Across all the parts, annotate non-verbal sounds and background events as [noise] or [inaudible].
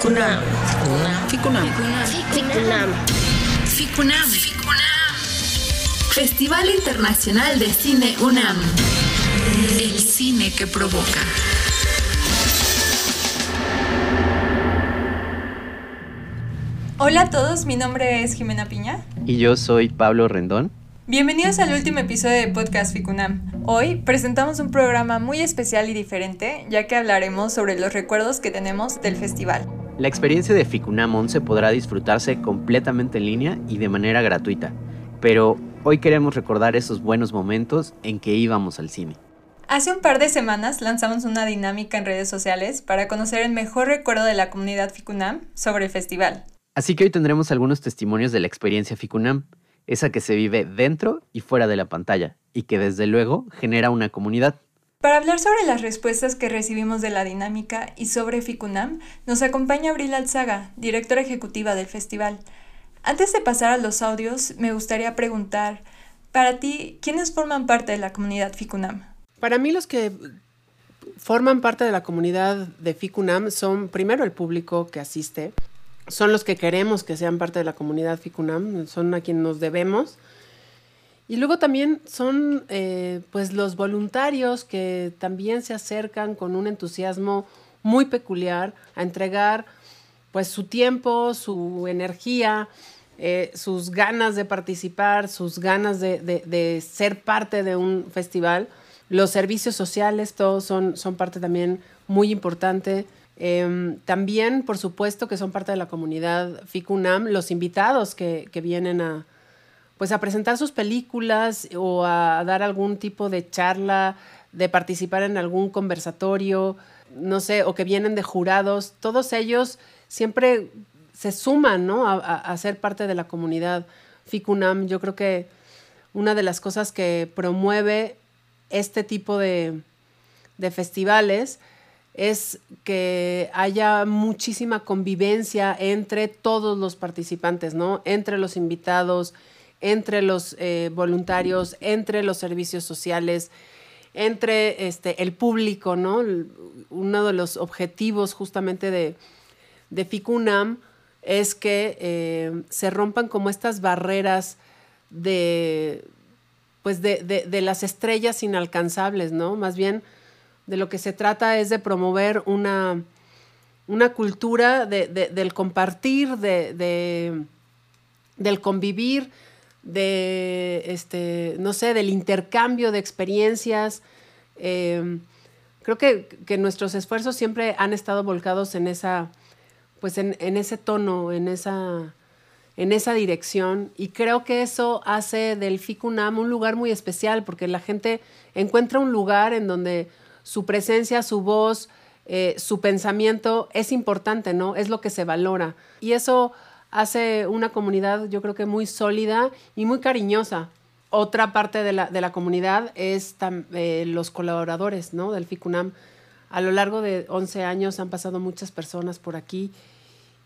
Ficunam. Ficunam. Ficunam. Ficunam. Festival Internacional de Cine UNAM. El cine que provoca. Hola a todos, mi nombre es Jimena Piña. Y yo soy Pablo Rendón. Bienvenidos al último episodio de Podcast Ficunam. Hoy presentamos un programa muy especial y diferente, ya que hablaremos sobre los recuerdos que tenemos del festival. La experiencia de Ficunam 11 podrá disfrutarse completamente en línea y de manera gratuita, pero hoy queremos recordar esos buenos momentos en que íbamos al cine. Hace un par de semanas lanzamos una dinámica en redes sociales para conocer el mejor recuerdo de la comunidad Ficunam sobre el festival. Así que hoy tendremos algunos testimonios de la experiencia Ficunam esa que se vive dentro y fuera de la pantalla y que desde luego genera una comunidad. Para hablar sobre las respuestas que recibimos de la dinámica y sobre Ficunam, nos acompaña Abril Alzaga, directora ejecutiva del festival. Antes de pasar a los audios, me gustaría preguntar, para ti, ¿quiénes forman parte de la comunidad Ficunam? Para mí los que forman parte de la comunidad de Ficunam son primero el público que asiste, son los que queremos que sean parte de la comunidad FICUNAM, son a quien nos debemos. Y luego también son eh, pues los voluntarios que también se acercan con un entusiasmo muy peculiar a entregar pues su tiempo, su energía, eh, sus ganas de participar, sus ganas de, de, ser parte de un festival. Los servicios sociales, todos son, son parte también muy importante Em, también, por supuesto, que son parte de la comunidad FICUNAM, los invitados que, vienen a, pues, a presentar sus películas o a dar algún tipo de charla, de participar en algún conversatorio, no sé, o que vienen de jurados, todos ellos siempre se suman a, ser parte de la comunidad FICUNAM. Yo creo que una de las cosas que promueve este tipo de, de festivales es que haya muchísima convivencia entre todos los participantes, ¿no? Entre los invitados, entre los eh, voluntarios, entre los servicios sociales, entre este, el público, ¿no? Uno de los objetivos justamente de, de FICUNAM es que eh, se rompan como estas barreras de, pues de, de las estrellas inalcanzables, ¿no? Más bien de lo que se trata es de promover una, una cultura del compartir, de, del convivir, de, este, no sé, del intercambio de experiencias. Eh, creo que, nuestros esfuerzos siempre han estado volcados en esa, pues en, ese tono, en esa, en esa dirección. Y creo que eso hace del FICUNAM un lugar muy especial, porque la gente encuentra un lugar en donde su presencia, su voz, eh, su pensamiento es importante, ¿no? Es lo que se valora. Y eso hace una comunidad, yo creo que muy sólida y muy cariñosa. Otra parte de la, comunidad es eh, los colaboradores, ¿no? Del FICUNAM. A lo largo de 11 años han pasado muchas personas por aquí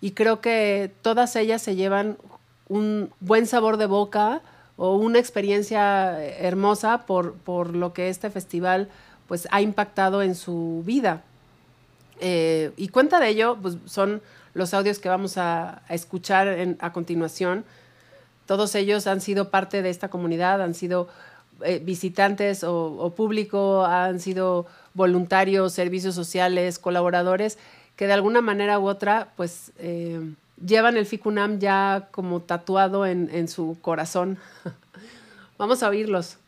y creo que todas ellas se llevan un buen sabor de boca o una experiencia hermosa por, por lo que este festival pues ha impactado en su vida. Eh, y cuenta de ello pues, son los audios que vamos a, escuchar a continuación. Todos ellos han sido parte de esta comunidad, han sido eh, visitantes o, público, han sido voluntarios, servicios sociales, colaboradores, que de alguna manera u otra, pues eh, llevan el FICUNAM ya como tatuado en, en su corazón. [laughs] Vamos a oírlos.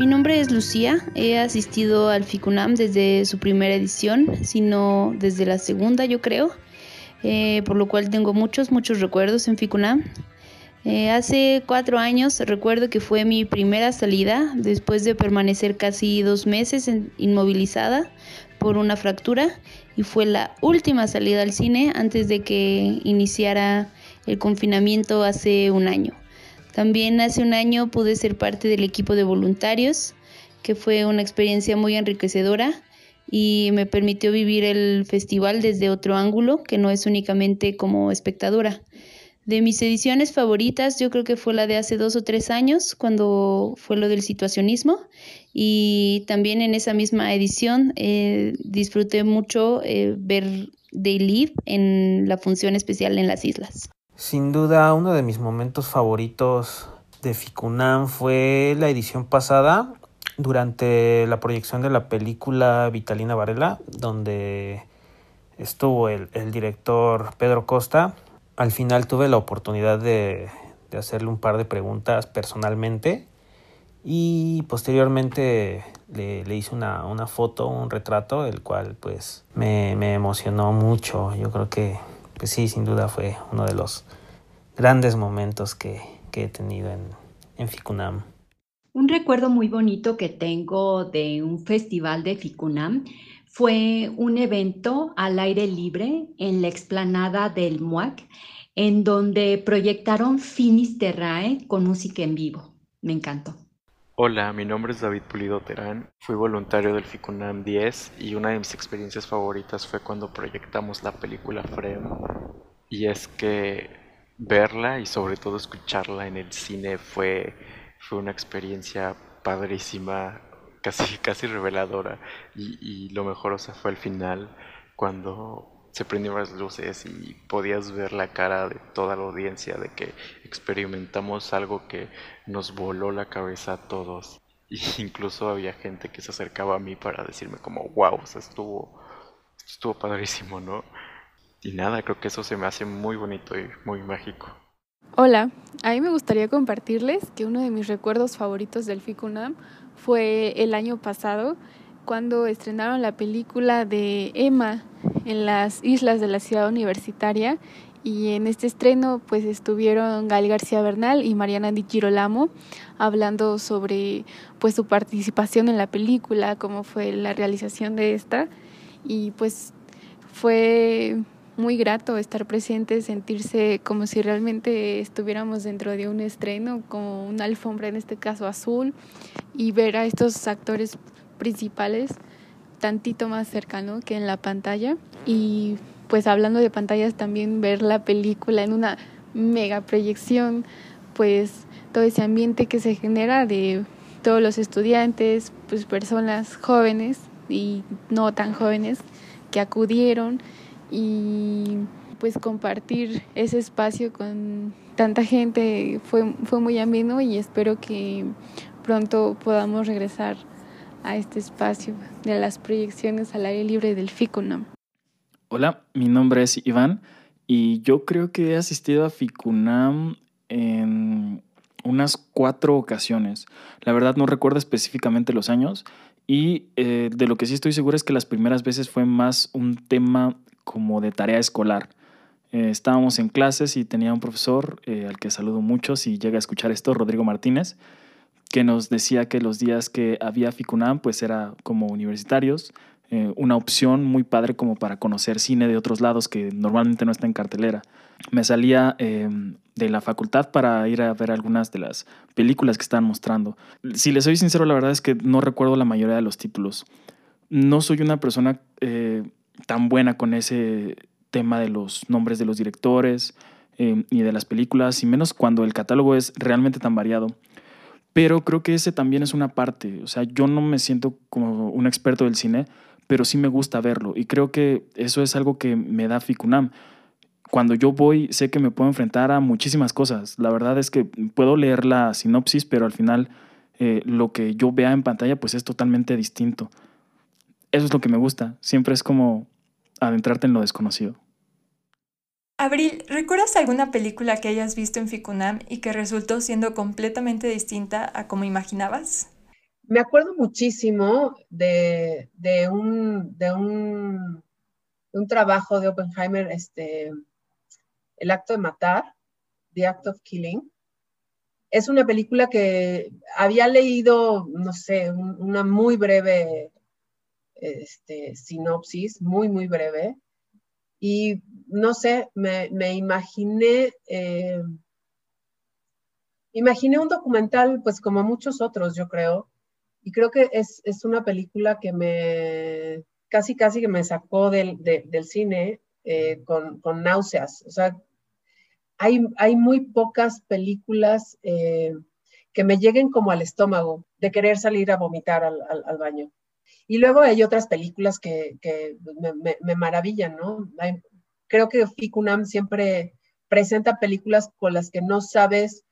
Mi nombre es Lucía, he asistido al FICUNAM desde su primera edición, sino desde la segunda yo creo, eh, por lo cual tengo muchos, muchos recuerdos en FICUNAM. Eh, hace cuatro años recuerdo que fue mi primera salida después de permanecer casi dos meses inmovilizada por una fractura y fue la última salida al cine antes de que iniciara el confinamiento hace un año. También hace un año pude ser parte del equipo de voluntarios, que fue una experiencia muy enriquecedora y me permitió vivir el festival desde otro ángulo que no es únicamente como espectadora. De mis ediciones favoritas, yo creo que fue la de hace dos o tres años, cuando fue lo del situacionismo. Y también en esa misma edición eh, disfruté mucho eh, ver They Live en la función especial en las islas. Sin duda, uno de mis momentos favoritos de Ficunam fue la edición pasada, durante la proyección de la película Vitalina Varela, donde estuvo el, director Pedro Costa al final tuve la oportunidad de, hacerle un par de preguntas personalmente y posteriormente le, hice una, foto, un retrato, el cual pues me, emocionó mucho. Yo creo que pues sí, sin duda fue uno de los grandes momentos que, he tenido en, en Ficunam. Un recuerdo muy bonito que tengo de un festival de Ficunam fue un evento al aire libre en la explanada del MUAC, en donde proyectaron Finis Terrae con música en vivo. Me encantó. Hola, mi nombre es David Pulido Terán. Fui voluntario del FICUNAM 10 y una de mis experiencias favoritas fue cuando proyectamos la película Frem. Y es que verla y sobre todo escucharla en el cine fue, fue una experiencia padrísima casi, [laughs] casi reveladora. Y, lo mejor, fue el final, cuando se prendieron las luces y podías ver la cara de toda la audiencia de que experimentamos algo que nos voló la cabeza a todos. [laughs] Y incluso había gente que se acercaba a mí para decirme como, wow, estuvo, estuvo padrísimo, ¿no? Y nada, creo que eso se me hace muy bonito y muy mágico. Hola, a mí me gustaría compartirles que uno de mis recuerdos favoritos del FICUNAM fue el año pasado cuando estrenaron la película de Emma en las islas de la ciudad universitaria y en este estreno pues estuvieron Gal García Bernal y Mariana Di Girolamo hablando sobre pues su participación en la película, cómo fue la realización de esta. Y pues fue muy grato estar presente, sentirse como si realmente estuviéramos dentro de un estreno, como una alfombra en este caso azul, y ver a estos actores principales tantito más cercano que en la pantalla. Y pues hablando de pantallas, también ver la película en una mega proyección, pues todo ese ambiente que se genera de todos los estudiantes, pues personas jóvenes y no tan jóvenes que acudieron y pues compartir ese espacio con tanta gente fue, fue muy ameno y espero que pronto podamos regresar a este espacio de las proyecciones al aire libre del FICUNAM. Hola, mi nombre es Iván y yo creo que he asistido a FICUNAM en unas cuatro ocasiones. La verdad no recuerdo específicamente los años y eh, de lo que sí estoy seguro es que las primeras veces fue más un tema como de tarea escolar. Eh, estábamos en clases y tenía un profesor eh, al que saludo mucho si llega a escuchar esto, Rodrigo Martínez, que nos decía que los días que había FICUNAM pues era como universitarios, eh, una opción muy padre como para conocer cine de otros lados que normalmente no está en cartelera. Me salía em, de la facultad para ir a ver algunas de las películas que estaban mostrando. Si les soy sincero, la verdad es que no recuerdo la mayoría de los títulos. No soy una persona tan buena con ese tema de los nombres de los directores eh, y de las películas, y menos cuando el catálogo es realmente tan variado. Pero creo que ese también es una parte, o sea, yo no me siento como un experto del cine, pero sí me gusta verlo, y creo que eso es algo que me da Ficunam. Cuando yo voy, sé que me puedo enfrentar a muchísimas cosas. La verdad es que puedo leer la sinopsis, pero al final eh, lo que yo vea en pantalla pues es totalmente distinto. Eso es lo que me gusta. Siempre es como adentrarte en lo desconocido. Abril, ¿recuerdas alguna película que hayas visto en Ficunam y que resultó siendo completamente distinta a como imaginabas? Me acuerdo muchísimo de, un, de un, un, trabajo de Oppenheimer, este, El acto de matar, The Act of Killing. Es una película que había leído, no sé, una muy breve este, sinopsis, muy, muy breve. Y no sé, me, imaginé, eh, imaginé un documental, pues como muchos otros, yo creo. Y creo que es, una película que me, casi casi que me sacó del, del cine eh, con, con, náuseas. O sea, hay, hay muy pocas películas eh, que me lleguen como al estómago de querer salir a vomitar al, al, baño. Y luego hay otras películas que, me, maravillan, ¿no? creo que Ficunam siempre presenta películas con las que no sabes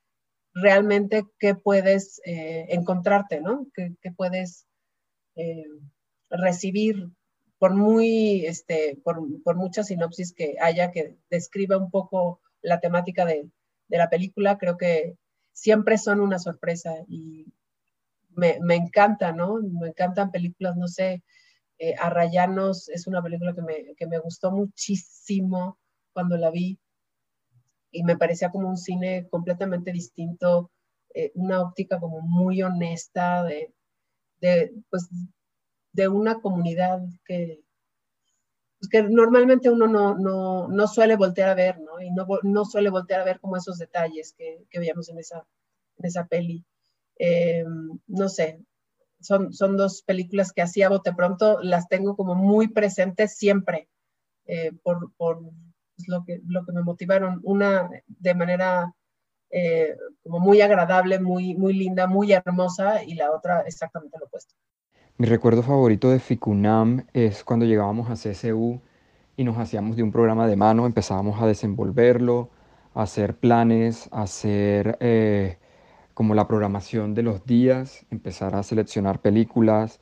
realmente qué puedes eh, encontrarte, ¿no? ¿Qué, puedes recibir por muy, este, por, por mucha sinopsis que haya que describa un poco la temática de, de la película, creo que siempre son una sorpresa me, me encanta, ¿no? Me encantan películas, no sé, eh, Arrayanos es una película que me, que me gustó muchísimo cuando la vi y me parecía como un cine completamente distinto, eh, una óptica como muy honesta de, de, pues, de una comunidad que, pues, que normalmente uno no, no, no, suele voltear a ver, ¿no? Y no, no, suele voltear a ver como esos detalles que, que veíamos en esa, en esa peli. Eh, no sé, son, son dos películas que así a bote pronto las tengo como muy presentes siempre eh, por, por pues, lo, que, lo que me motivaron. Una de manera eh, como muy agradable, muy, muy linda, muy hermosa y la otra exactamente lo opuesto. Mi recuerdo favorito de FICUNAM es cuando llegábamos a CSU y nos hacíamos de un programa de mano, empezábamos a desenvolverlo, a hacer planes, a hacer como la programación de los días, empezar a seleccionar películas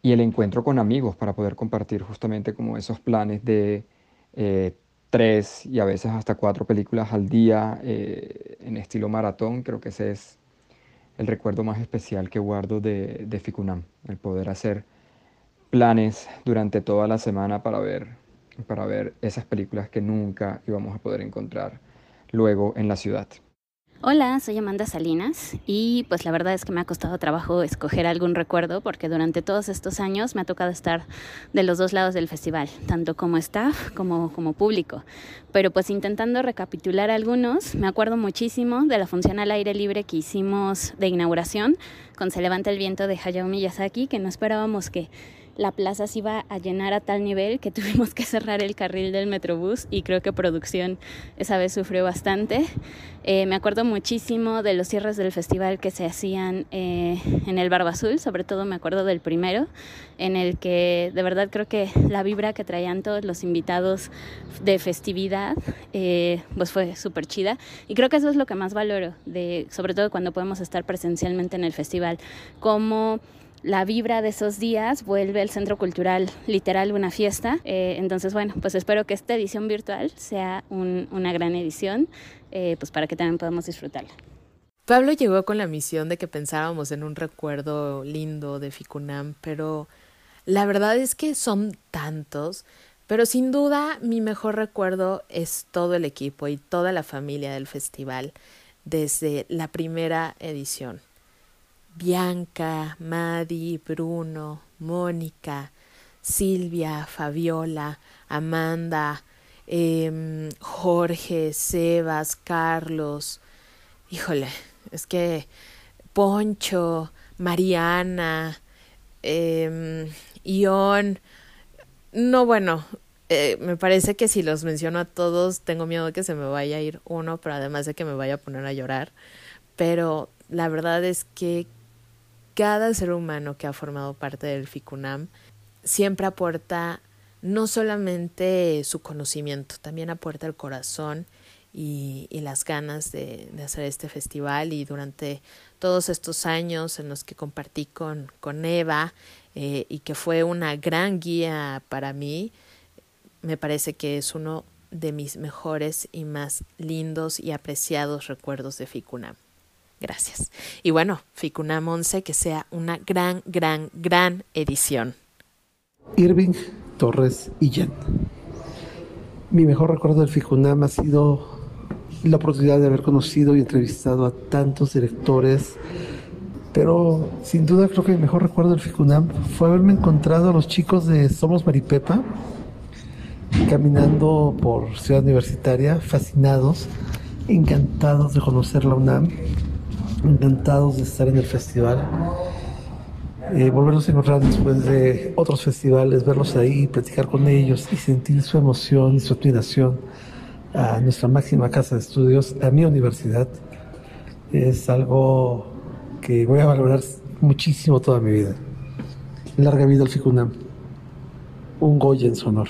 y el encuentro con amigos para poder compartir justamente como esos planes de eh, tres y a veces hasta cuatro películas al día eh, en estilo maratón. Creo que ese es el recuerdo más especial que guardo de, de Ficunam, el poder hacer planes durante toda la semana para ver, para ver esas películas que nunca íbamos a poder encontrar luego en la ciudad. Hola, soy Amanda Salinas y pues la verdad es que me ha costado trabajo escoger algún recuerdo porque durante todos estos años me ha tocado estar de los dos lados del festival, tanto como staff como como público. Pero pues intentando recapitular algunos, me acuerdo muchísimo de la función al aire libre que hicimos de inauguración con Se levanta el viento de Hayao Miyazaki, que no esperábamos que la plaza se iba a llenar a tal nivel que [laughs] tuvimos que cerrar el carril del Metrobús y creo que producción esa vez sufrió bastante. Eh, me acuerdo muchísimo de los cierres del festival que se hacían eh, en el Barba Azul, sobre todo me acuerdo del primero, en el que de verdad creo que la vibra que traían todos los invitados de festividad eh, pues fue súper chida y creo que eso es lo que más valoro, sobre todo cuando podemos estar presencialmente en el festival, como la vibra de esos días vuelve el centro cultural literal una fiesta. Eh, entonces, bueno, pues espero que esta edición virtual sea una gran edición, eh, pues para que también podamos disfrutarla. Pablo llegó con la misión de que pensáramos en un recuerdo lindo de Ficunam, pero la verdad es que son tantos. Pero sin duda mi mejor recuerdo es todo el equipo y toda la familia del festival desde la primera edición. Bianca, Madi, Bruno, Mónica, Silvia, Fabiola, Amanda, em, Jorge, Sebas, Carlos. Híjole, es que Poncho, Mariana, eh, Ion. No, bueno, eh, me parece que si los menciono a todos, tengo miedo de que se me vaya a ir uno, pero además de que me vaya a poner a llorar. Pero la verdad es que cada ser humano que ha formado parte del FICUNAM siempre aporta no solamente su conocimiento, también aporta el corazón y, las ganas de, hacer este festival y durante todos estos años en los que compartí con, con Eva eh, y que fue una gran guía para mí, me parece que es uno de mis mejores y más lindos y apreciados recuerdos de FICUNAM. Gracias. Y bueno, Ficunam 11, que sea una gran, gran, gran edición. Irving Torres Jen. Mi mejor recuerdo del Ficunam ha sido la oportunidad de haber conocido y entrevistado a tantos directores, pero sin duda creo que mi mejor recuerdo del Ficunam fue haberme encontrado a los chicos de Somos Maripepa caminando por Ciudad Universitaria, fascinados, encantados de conocer la UNAM encantados de estar en el festival. eh, volvernos a encontrar después de otros festivales, verlos ahí, platicar con ellos y sentir su emoción y su admiración a nuestra máxima casa de estudios, a mi universidad, es algo que voy a valorar muchísimo toda mi vida. Larga vida al FICUNAM. Un Goya en su honor.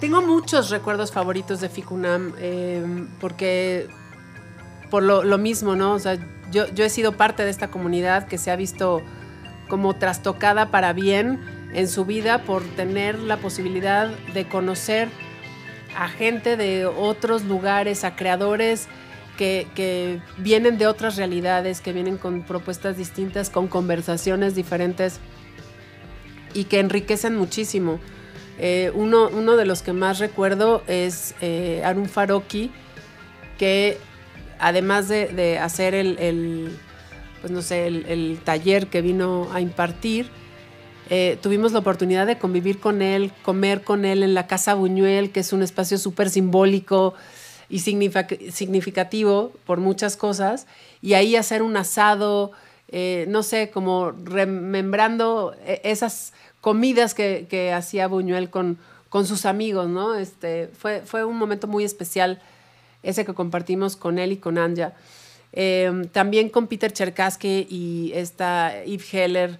Tengo muchos recuerdos favoritos de FICUNAM eh, porque por lo, mismo, ¿no? O sea, yo, yo he sido parte de esta comunidad que se ha visto como trastocada para bien en su vida por tener la posibilidad de conocer a gente de otros lugares, a creadores que, que, vienen de otras realidades, que vienen con propuestas distintas, con conversaciones diferentes y que enriquecen muchísimo. Eh, uno, uno, de los que más recuerdo es eh, Arun Faroki, que además de, hacer el, pues no sé, el, taller que vino a impartir, eh, tuvimos la oportunidad de convivir con él, comer con él en la Casa Buñuel, que es un espacio súper simbólico y significativo por muchas cosas, y ahí hacer un asado, eh, no sé, como remembrando e-, esas comidas que, que hacía Buñuel con, con, sus amigos, ¿no? Este, fue, fue un momento muy especial ese que compartimos con él y con Anja. Eh, también con Peter Cherkassky y esta Eve Heller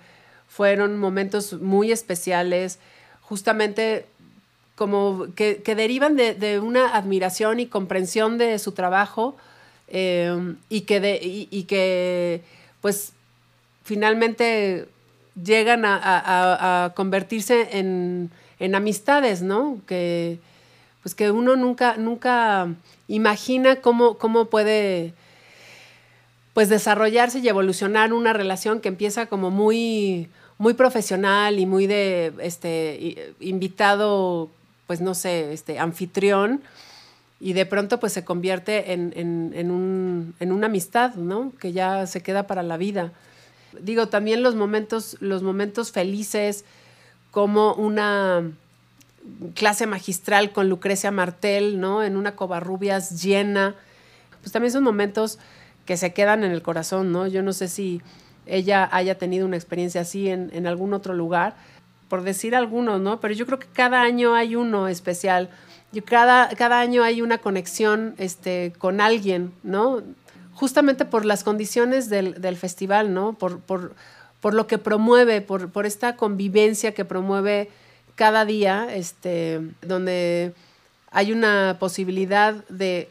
fueron momentos muy especiales, justamente como que, derivan de, una admiración y comprensión de su trabajo eh, y, que de, y, que pues finalmente llegan a, a, a convertirse en, en, amistades, ¿no? Que, pues que uno nunca, nunca imagina cómo, cómo puede pues desarrollarse y evolucionar una relación que empieza como muy, muy profesional y muy de este invitado, pues no sé, este anfitrión, y de pronto pues se convierte en, en, un, en una amistad, ¿no? Que ya se queda para la vida. Digo, también los momentos, los momentos felices, como una clase magistral con Lucrecia Martel, ¿no? En una Covarrubias llena. Pues también son momentos que se quedan en el corazón, ¿no? Yo no sé si ella haya tenido una experiencia así en, en algún otro lugar, por decir algunos, ¿no? Pero yo creo que cada año hay uno especial. Yo cada, cada año hay una conexión este, con alguien, ¿no? Justamente por las condiciones del, del festival, ¿no? Por, por, por, lo que promueve, por, por esta convivencia que promueve cada día, este, donde hay una posibilidad de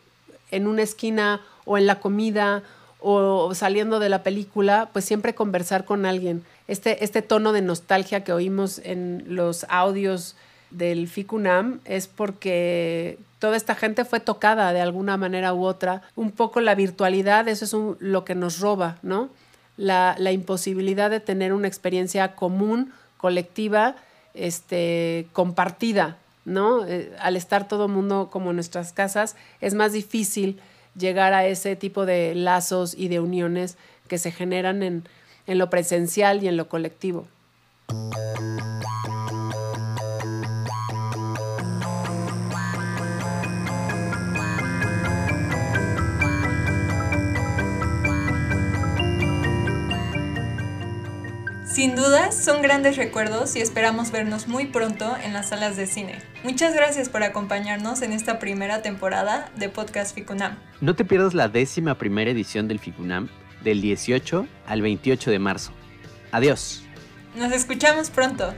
en una esquina o en la comida o saliendo de la película, pues siempre conversar con alguien. Este, este tono de nostalgia que oímos en los audios del FICUNAM es porque toda esta gente fue tocada de alguna manera u otra. Un poco la virtualidad, eso es un, lo que nos roba, ¿no? La, la, imposibilidad de tener una experiencia común, colectiva, este, compartida, ¿no? Eh, al estar todo mundo como en nuestras casas, es más difícil llegar a ese tipo de lazos y de uniones que se generan en, en lo presencial y en lo colectivo. Sin dudas, son grandes recuerdos y esperamos vernos muy pronto en las salas de cine. Muchas gracias por acompañarnos en esta primera temporada de Podcast Ficunam. No te pierdas la décima primera edición del Ficunam del 18 al 28 de marzo. Adiós. Nos escuchamos pronto.